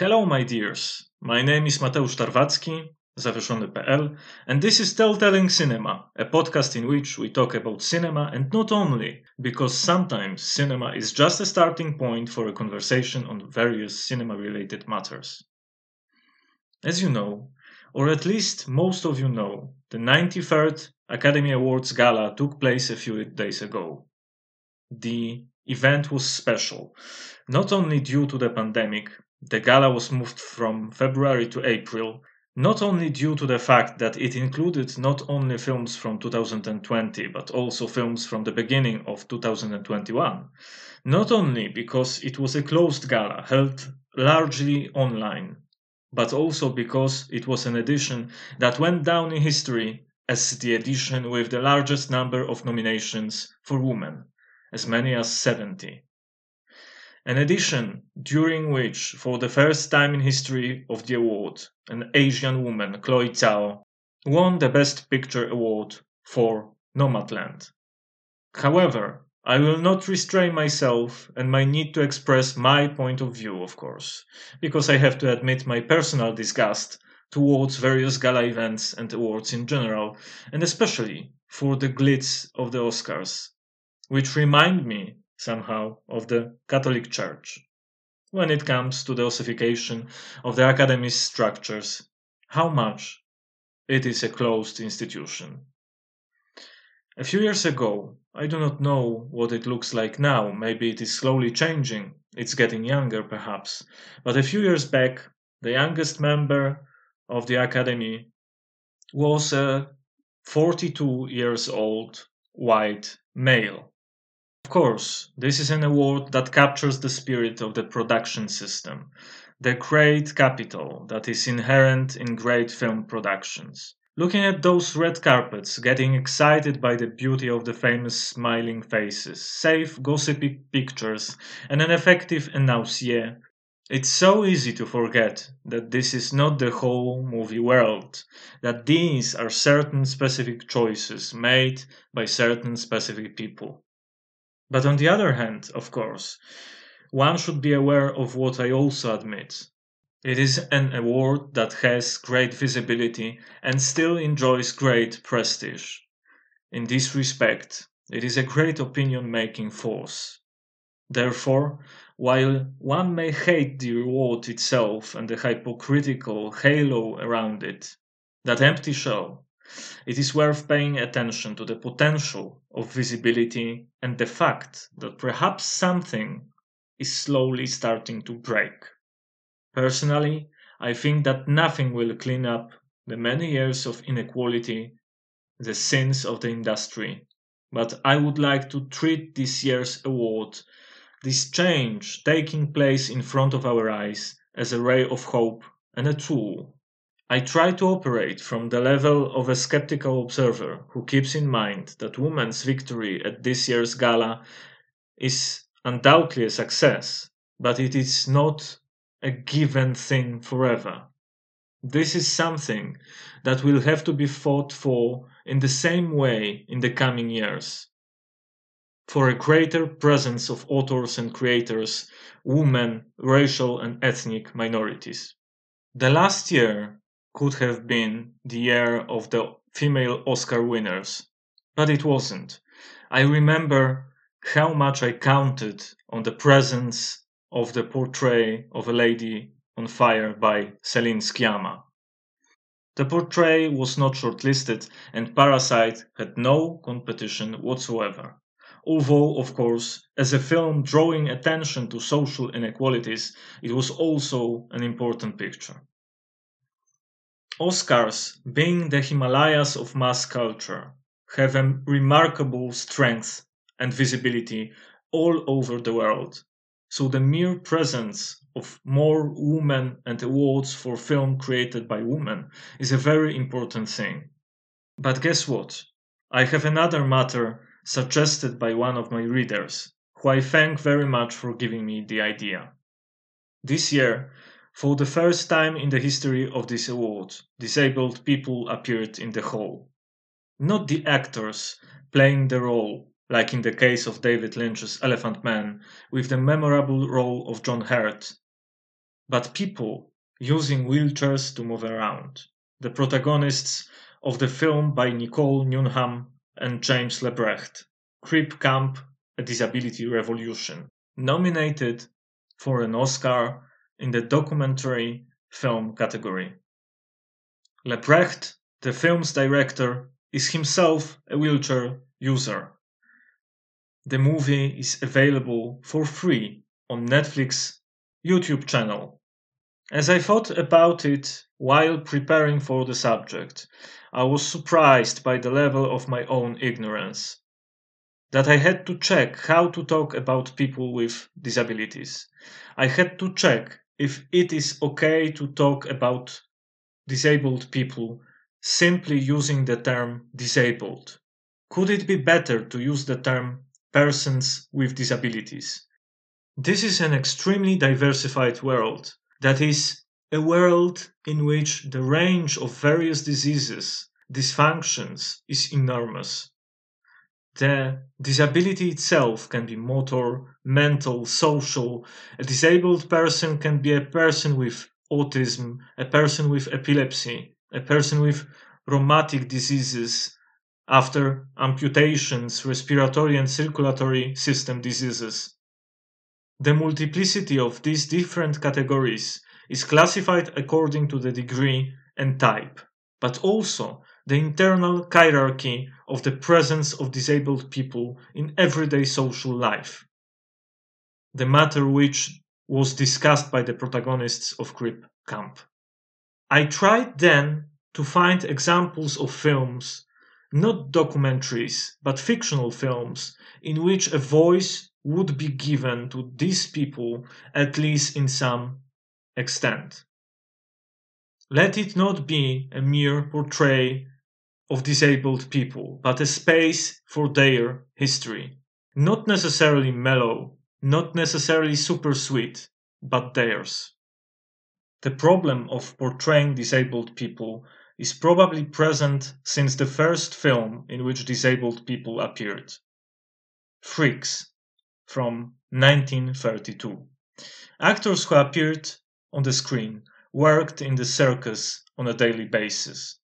Hello, my dears. My name is Mateusz Tarwacki, zawieszony.pl, and this is Telltelling Cinema, a podcast in which we talk about cinema and not only, because sometimes cinema is just a starting point for a conversation on various cinema related matters. As you know, or at least most of you know, the 93rd Academy Awards Gala took place a few days ago. The event was special, not only due to the pandemic, the gala was moved from February to April, not only due to the fact that it included not only films from 2020 but also films from the beginning of 2021, not only because it was a closed gala held largely online, but also because it was an edition that went down in history as the edition with the largest number of nominations for women, as many as 70. An edition during which, for the first time in history of the award, an Asian woman, Chloe Zhao, won the Best Picture award for Nomadland. However, I will not restrain myself and my need to express my point of view, of course, because I have to admit my personal disgust towards various gala events and awards in general, and especially for the glitz of the Oscars, which remind me somehow of the Catholic Church. When it comes to the ossification of the Academy's structures, how much it is a closed institution. A few years ago, I do not know what it looks like now, maybe it is slowly changing, it's getting younger perhaps, but a few years back, the youngest member of the Academy was a 42 years old white male. Of course, this is an award that captures the spirit of the production system, the great capital that is inherent in great film productions. Looking at those red carpets, getting excited by the beauty of the famous smiling faces, safe gossipy pictures, and an effective énoncier, it's so easy to forget that this is not the whole movie world, that these are certain specific choices made by certain specific people. But on the other hand, of course, one should be aware of what I also admit. It is an award that has great visibility and still enjoys great prestige. In this respect, it is a great opinion making force. Therefore, while one may hate the reward itself and the hypocritical halo around it, that empty shell, it is worth paying attention to the potential of visibility and the fact that perhaps something is slowly starting to break. Personally, I think that nothing will clean up the many years of inequality, the sins of the industry, but I would like to treat this year's award, this change taking place in front of our eyes, as a ray of hope and a tool I try to operate from the level of a skeptical observer who keeps in mind that women's victory at this year's gala is undoubtedly a success, but it is not a given thing forever. This is something that will have to be fought for in the same way in the coming years. For a greater presence of authors and creators, women, racial and ethnic minorities. The last year could have been the year of the female Oscar winners, but it wasn't. I remember how much I counted on the presence of the portrait of a lady on fire by Celine Sciamma. The portrait was not shortlisted, and Parasite had no competition whatsoever. Although, of course, as a film drawing attention to social inequalities, it was also an important picture. Oscars, being the Himalayas of mass culture, have a remarkable strength and visibility all over the world. So the mere presence of more women and awards for film created by women is a very important thing. But guess what? I have another matter suggested by one of my readers, who I thank very much for giving me the idea. This year, for the first time in the history of this award, disabled people appeared in the hall. Not the actors playing the role, like in the case of David Lynch's Elephant Man, with the memorable role of John Hurt, but people using wheelchairs to move around. The protagonists of the film by Nicole Newnham and James Lebrecht, Crip Camp A Disability Revolution, nominated for an Oscar in the documentary film category. Lebrecht, the film's director, is himself a wheelchair user. The movie is available for free on Netflix YouTube channel. As I thought about it while preparing for the subject, I was surprised by the level of my own ignorance. That I had to check how to talk about people with disabilities. I had to check if it is okay to talk about disabled people simply using the term disabled. Could it be better to use the term persons with disabilities? This is an extremely diversified world. That is, a world in which the range of various diseases, dysfunctions is enormous. The disability itself can be motor, mental, social. A disabled person can be a person with autism, a person with epilepsy, a person with rheumatic diseases after amputations, respiratory and circulatory system diseases. The multiplicity of these different categories is classified according to the degree and type, but also the internal hierarchy of the presence of disabled people in everyday social life. The matter which was discussed by the protagonists of Crip Camp. I tried then to find examples of films, not documentaries, but fictional films, in which a voice would be given to these people, at least in some extent. Let it not be a mere portray of disabled people, but a space for their history. Not necessarily mellow, not necessarily super sweet, but theirs. The problem of portraying disabled people is probably present since the first film in which disabled people appeared. Freaks from 1932. Actors who appeared on the screen worked in the circus on a daily basis.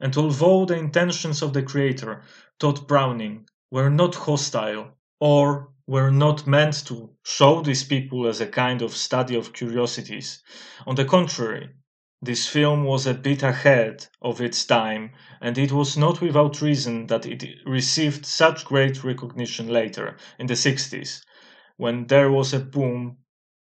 And although the intentions of the creator, Tod Browning, were not hostile or were not meant to show these people as a kind of study of curiosities, on the contrary, this film was a bit ahead of its time, and it was not without reason that it received such great recognition later, in the 60s, when there was a boom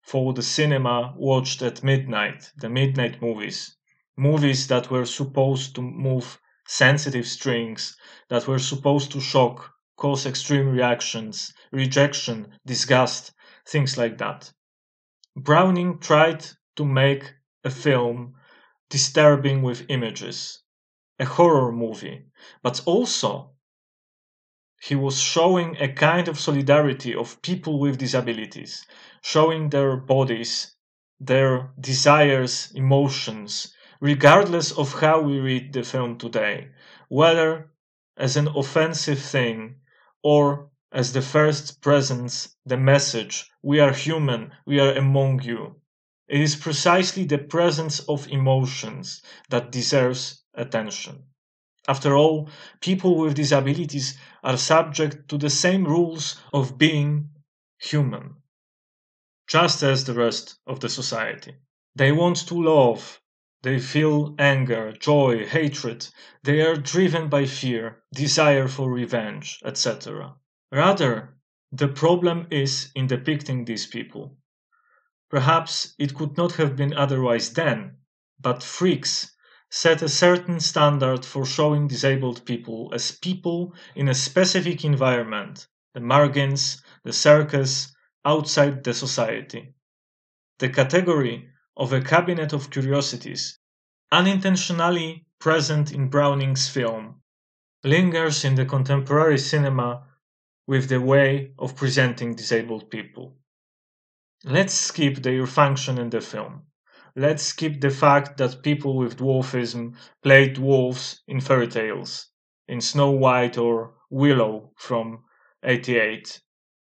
for the cinema watched at midnight, the midnight movies. Movies that were supposed to move sensitive strings, that were supposed to shock, cause extreme reactions, rejection, disgust, things like that. Browning tried to make a film disturbing with images, a horror movie, but also he was showing a kind of solidarity of people with disabilities, showing their bodies, their desires, emotions, regardless of how we read the film today, whether as an offensive thing or as the first presence, the message, we are human, we are among you. It is precisely the presence of emotions that deserves attention. After all, people with disabilities are subject to the same rules of being human, just as the rest of the society. They want to love, they feel anger, joy, hatred, they are driven by fear, desire for revenge, etc. Rather, the problem is in depicting these people. Perhaps it could not have been otherwise then, but freaks set a certain standard for showing disabled people as people in a specific environment, the margins, the circus, outside the society. The category of a cabinet of curiosities, unintentionally present in Browning's film, lingers in the contemporary cinema with the way of presenting disabled people. Let's skip their function in the film. Let's skip the fact that people with dwarfism played dwarfs in fairy tales, in Snow White or Willow from 88,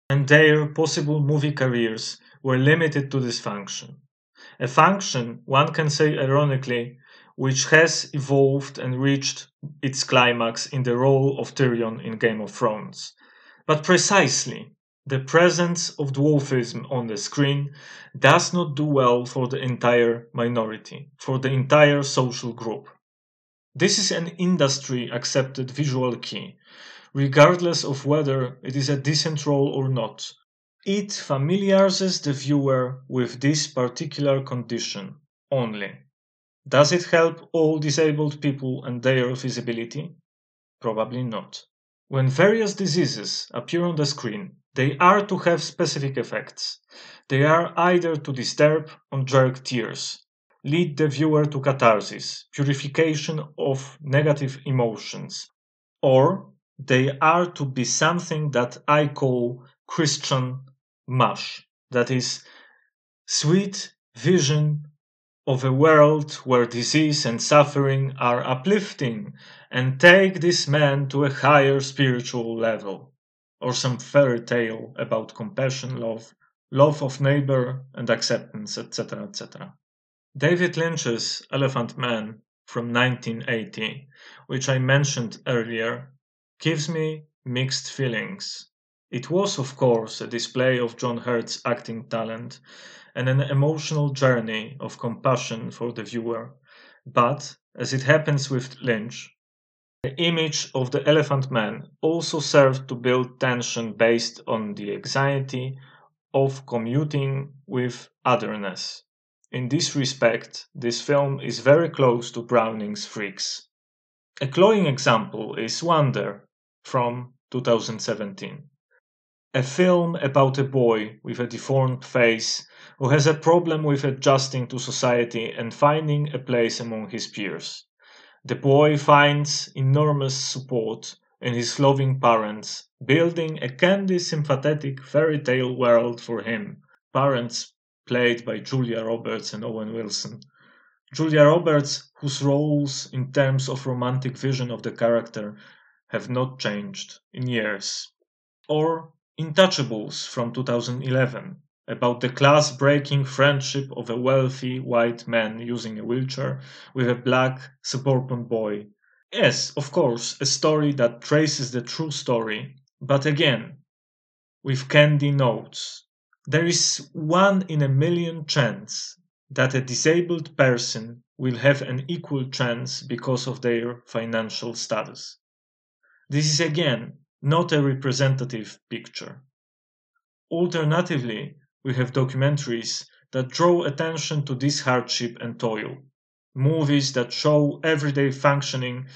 and their possible movie careers were limited to this function. a function, one can say ironically, which has evolved and reached its climax in the role of Tyrion in Game of Thrones. But precisely, the presence of dwarfism on the screen does not do well for the entire minority, for the entire social group. This is an industry accepted visual key, regardless of whether it is a decent role or not. It familiarizes the viewer with this particular condition only. Does it help all disabled people and their visibility? Probably not. When various diseases appear on the screen, they are to have specific effects. They are either to disturb or jerk tears, lead the viewer to catharsis, purification of negative emotions, or they are to be something that I call Christian mush, that is, sweet vision of a world where disease and suffering are uplifting and take this man to a higher spiritual level, or some fairy tale about compassion, love, love of neighbor, and acceptance, etc., etc. David Lynch's Elephant Man from 1980, which I mentioned earlier, gives me mixed feelings. It was, of course, a display of John Hurt's acting talent and an emotional journey of compassion for the viewer. But, as it happens with Lynch, the image of the Elephant Man also served to build tension based on the anxiety of commuting with otherness. In this respect, this film is very close to Browning's Freaks. A cloying example is Wonder from 2017. A film about a boy with a deformed face who has a problem with adjusting to society and finding a place among his peers. The boy finds enormous support in his loving parents, building a candy sympathetic fairy tale world for him. Parents played by Julia Roberts and Owen Wilson. Julia Roberts, whose roles in terms of romantic vision of the character have not changed in years. Or Intouchables from 2011, about the class breaking friendship of a wealthy white man using a wheelchair with a black suburban boy. Yes, of course, a story that traces the true story, but again, with candy notes. There is one in a million chance that a disabled person will have an equal chance because of their financial status. This is again not a representative picture. Alternatively, we have documentaries that draw attention to this hardship and toil, movies that show everyday functioning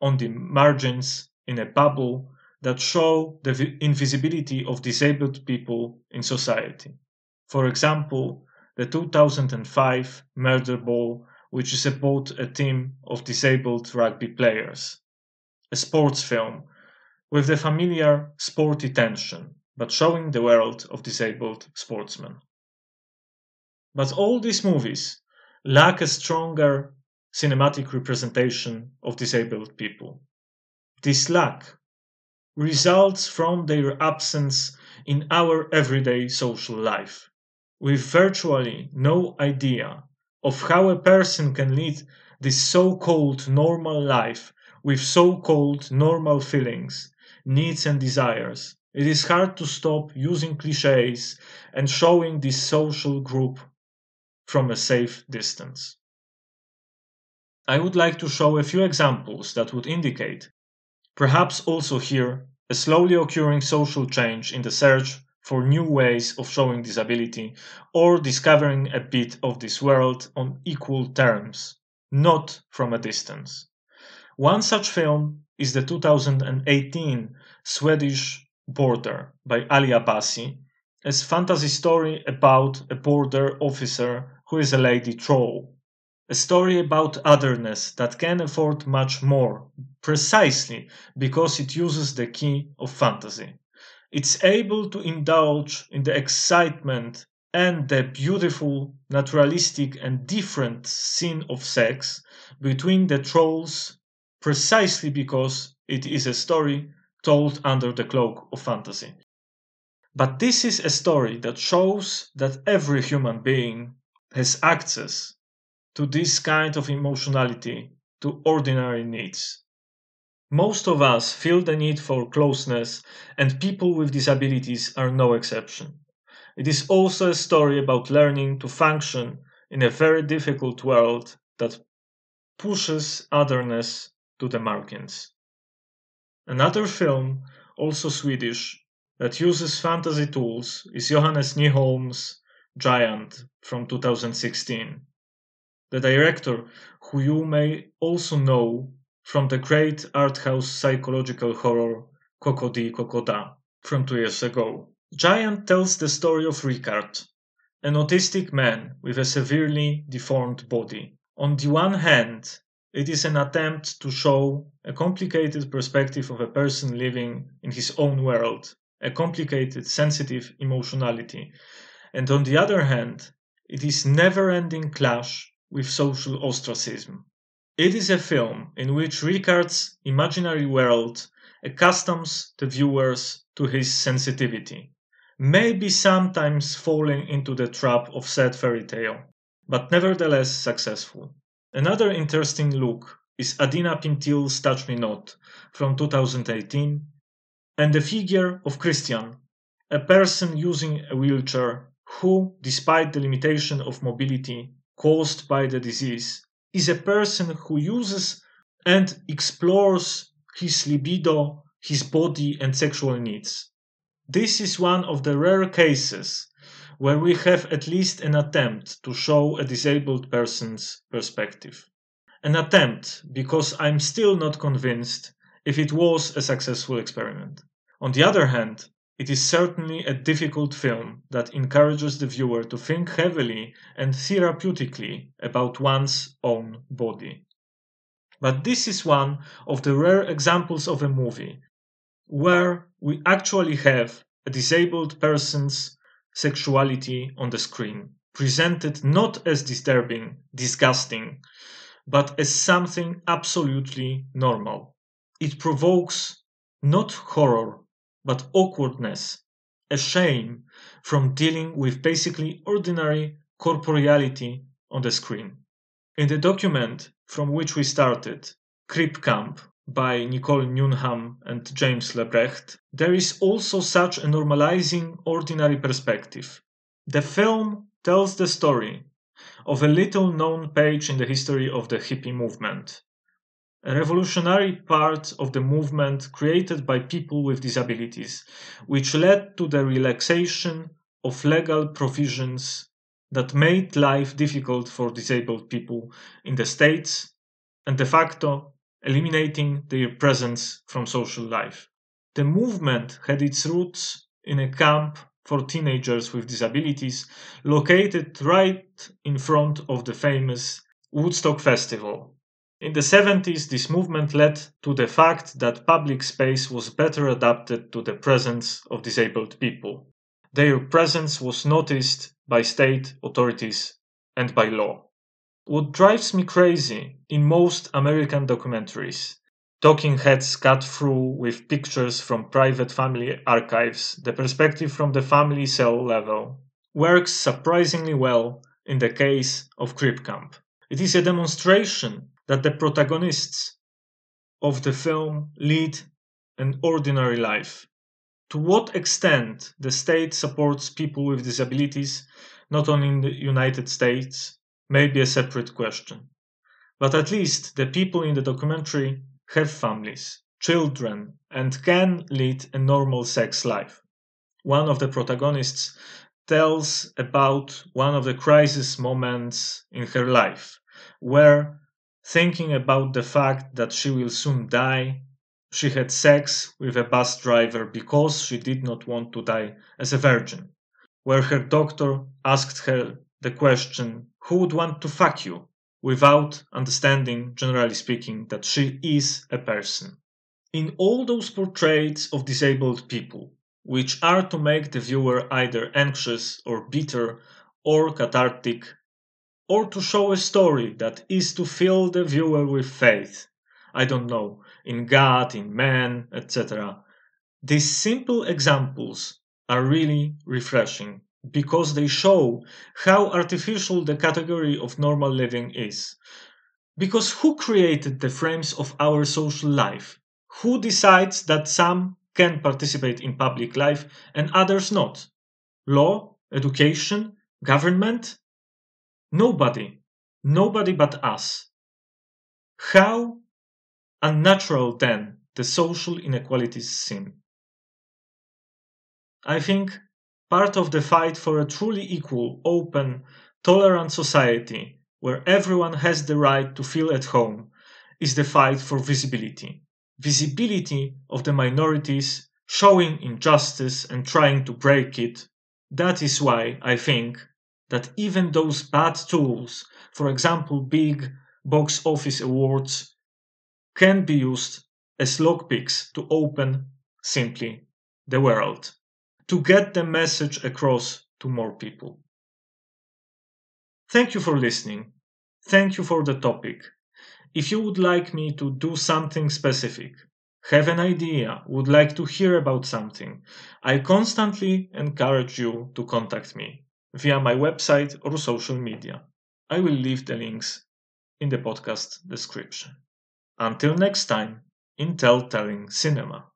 on the margins in a bubble that show the invisibility of disabled people in society. For example, the 2005 Murderball, which is about a team of disabled rugby players. A sports film with the familiar sporty tension, but showing the world of disabled sportsmen. But all these movies lack a stronger cinematic representation of disabled people. This lack results from their absence in our everyday social life, with virtually no idea of how a person can lead this so called normal life with so called normal feelings, needs, and desires. It is hard to stop using cliches and showing this social group from a safe distance. I would like to show a few examples that would indicate Perhaps also here a slowly occurring social change in the search for new ways of showing disability or discovering a bit of this world on equal terms, not from a distance. One such film is the 2018 Swedish Border by Ali Abbasi, a fantasy story about a border officer who is a lady troll a story about otherness that can afford much more, precisely because it uses the key of fantasy. It's able to indulge in the excitement and the beautiful, naturalistic, and different scene of sex between the trolls precisely because it is a story told under the cloak of fantasy. But this is a story that shows that every human being has access to this kind of emotionality to ordinary needs. Most of us feel the need for closeness, and people with disabilities are no exception. It is also a story about learning to function in a very difficult world that pushes otherness to the margins. Another film, also Swedish, that uses fantasy tools is Johannes Nyholm's Giant from 2016. The director, who you may also know from the great art house psychological horror Koko-di Koko-da from two years ago. Giant tells the story of Ricard, an autistic man with a severely deformed body. On the one hand, it is an attempt to show a complicated perspective of a person living in his own world, a complicated, sensitive emotionality. And on the other hand, it is never ending clash with social ostracism. It is a film in which Ricard's imaginary world accustoms the viewers to his sensitivity, maybe sometimes falling into the trap of said fairy tale, but nevertheless successful. Another interesting look is Adina Pintil's Touch Me Not from 2018 and the figure of Christian, a person using a wheelchair who, despite the limitation of mobility caused by the disease, is a person who uses and explores his libido, his body, and sexual needs. This is one of the rare cases where we have at least an attempt to show a disabled person's perspective. An attempt, because I'm still not convinced if it was a successful experiment. On the other hand, it is certainly a difficult film that encourages the viewer to think heavily and therapeutically about one's own body. But this is one of the rare examples of a movie where we actually have a disabled person's sexuality on the screen, presented not as disturbing, disgusting, but as something absolutely normal. It provokes not horror, but awkwardness, a shame from dealing with basically ordinary corporeality on the screen. In the document from which we started, Crip Camp, by Nicole Newnham and James Lebrecht, there is also such a normalizing ordinary perspective. The film tells the story of a little known page in the history of the hippie movement, a revolutionary part of the movement created by people with disabilities, which led to the relaxation of legal provisions that made life difficult for disabled people in the States and de facto eliminating their presence from social life. The movement had its roots in a camp for teenagers with disabilities located right in front of the famous Woodstock Festival. In the 70s, this movement led to the fact that public space was better adapted to the presence of disabled people. Their presence was noticed by state authorities and by law. What drives me crazy in most American documentaries, talking heads cut through with pictures from private family archives, the perspective from the family cell level, works surprisingly well in the case of Crip Camp. It is a demonstration that the protagonists of the film lead an ordinary life. To what extent the state supports people with disabilities, not only in the United States, may be a separate question. But at least the people in the documentary have families, children, and can lead a normal sex life. One of the protagonists tells about one of the crisis moments in her life, where, thinking about the fact that she will soon die, she had sex with a bus driver because she did not want to die as a virgin, where her doctor asked her the question who would want to fuck you without understanding, generally speaking, that she is a person. In all those portraits of disabled people, which are to make the viewer either anxious or bitter or cathartic, or to show a story that is to fill the viewer with faith, I don't know, in God, in man, etc. These simple examples are really refreshing because they show how artificial the category of normal living is. Because who created the frames of our social life? Who decides that some can participate in public life and others not? Law, education, government? Nobody. Nobody but us. How unnatural then the social inequalities seem. I think part of the fight for a truly equal, open, tolerant society where everyone has the right to feel at home is the fight for visibility. Visibility of the minorities showing injustice and trying to break it. That is why I think that even those bad tools, for example, big box office awards, can be used as lockpicks to open simply the world, to get the message across to more people. Thank you for listening. Thank you for the topic. If you would like me to do something specific, have an idea, would like to hear about something, I constantly encourage you to contact me via my website or social media. I will leave the links in the podcast description. Until next time, in Tell Telling Cinema.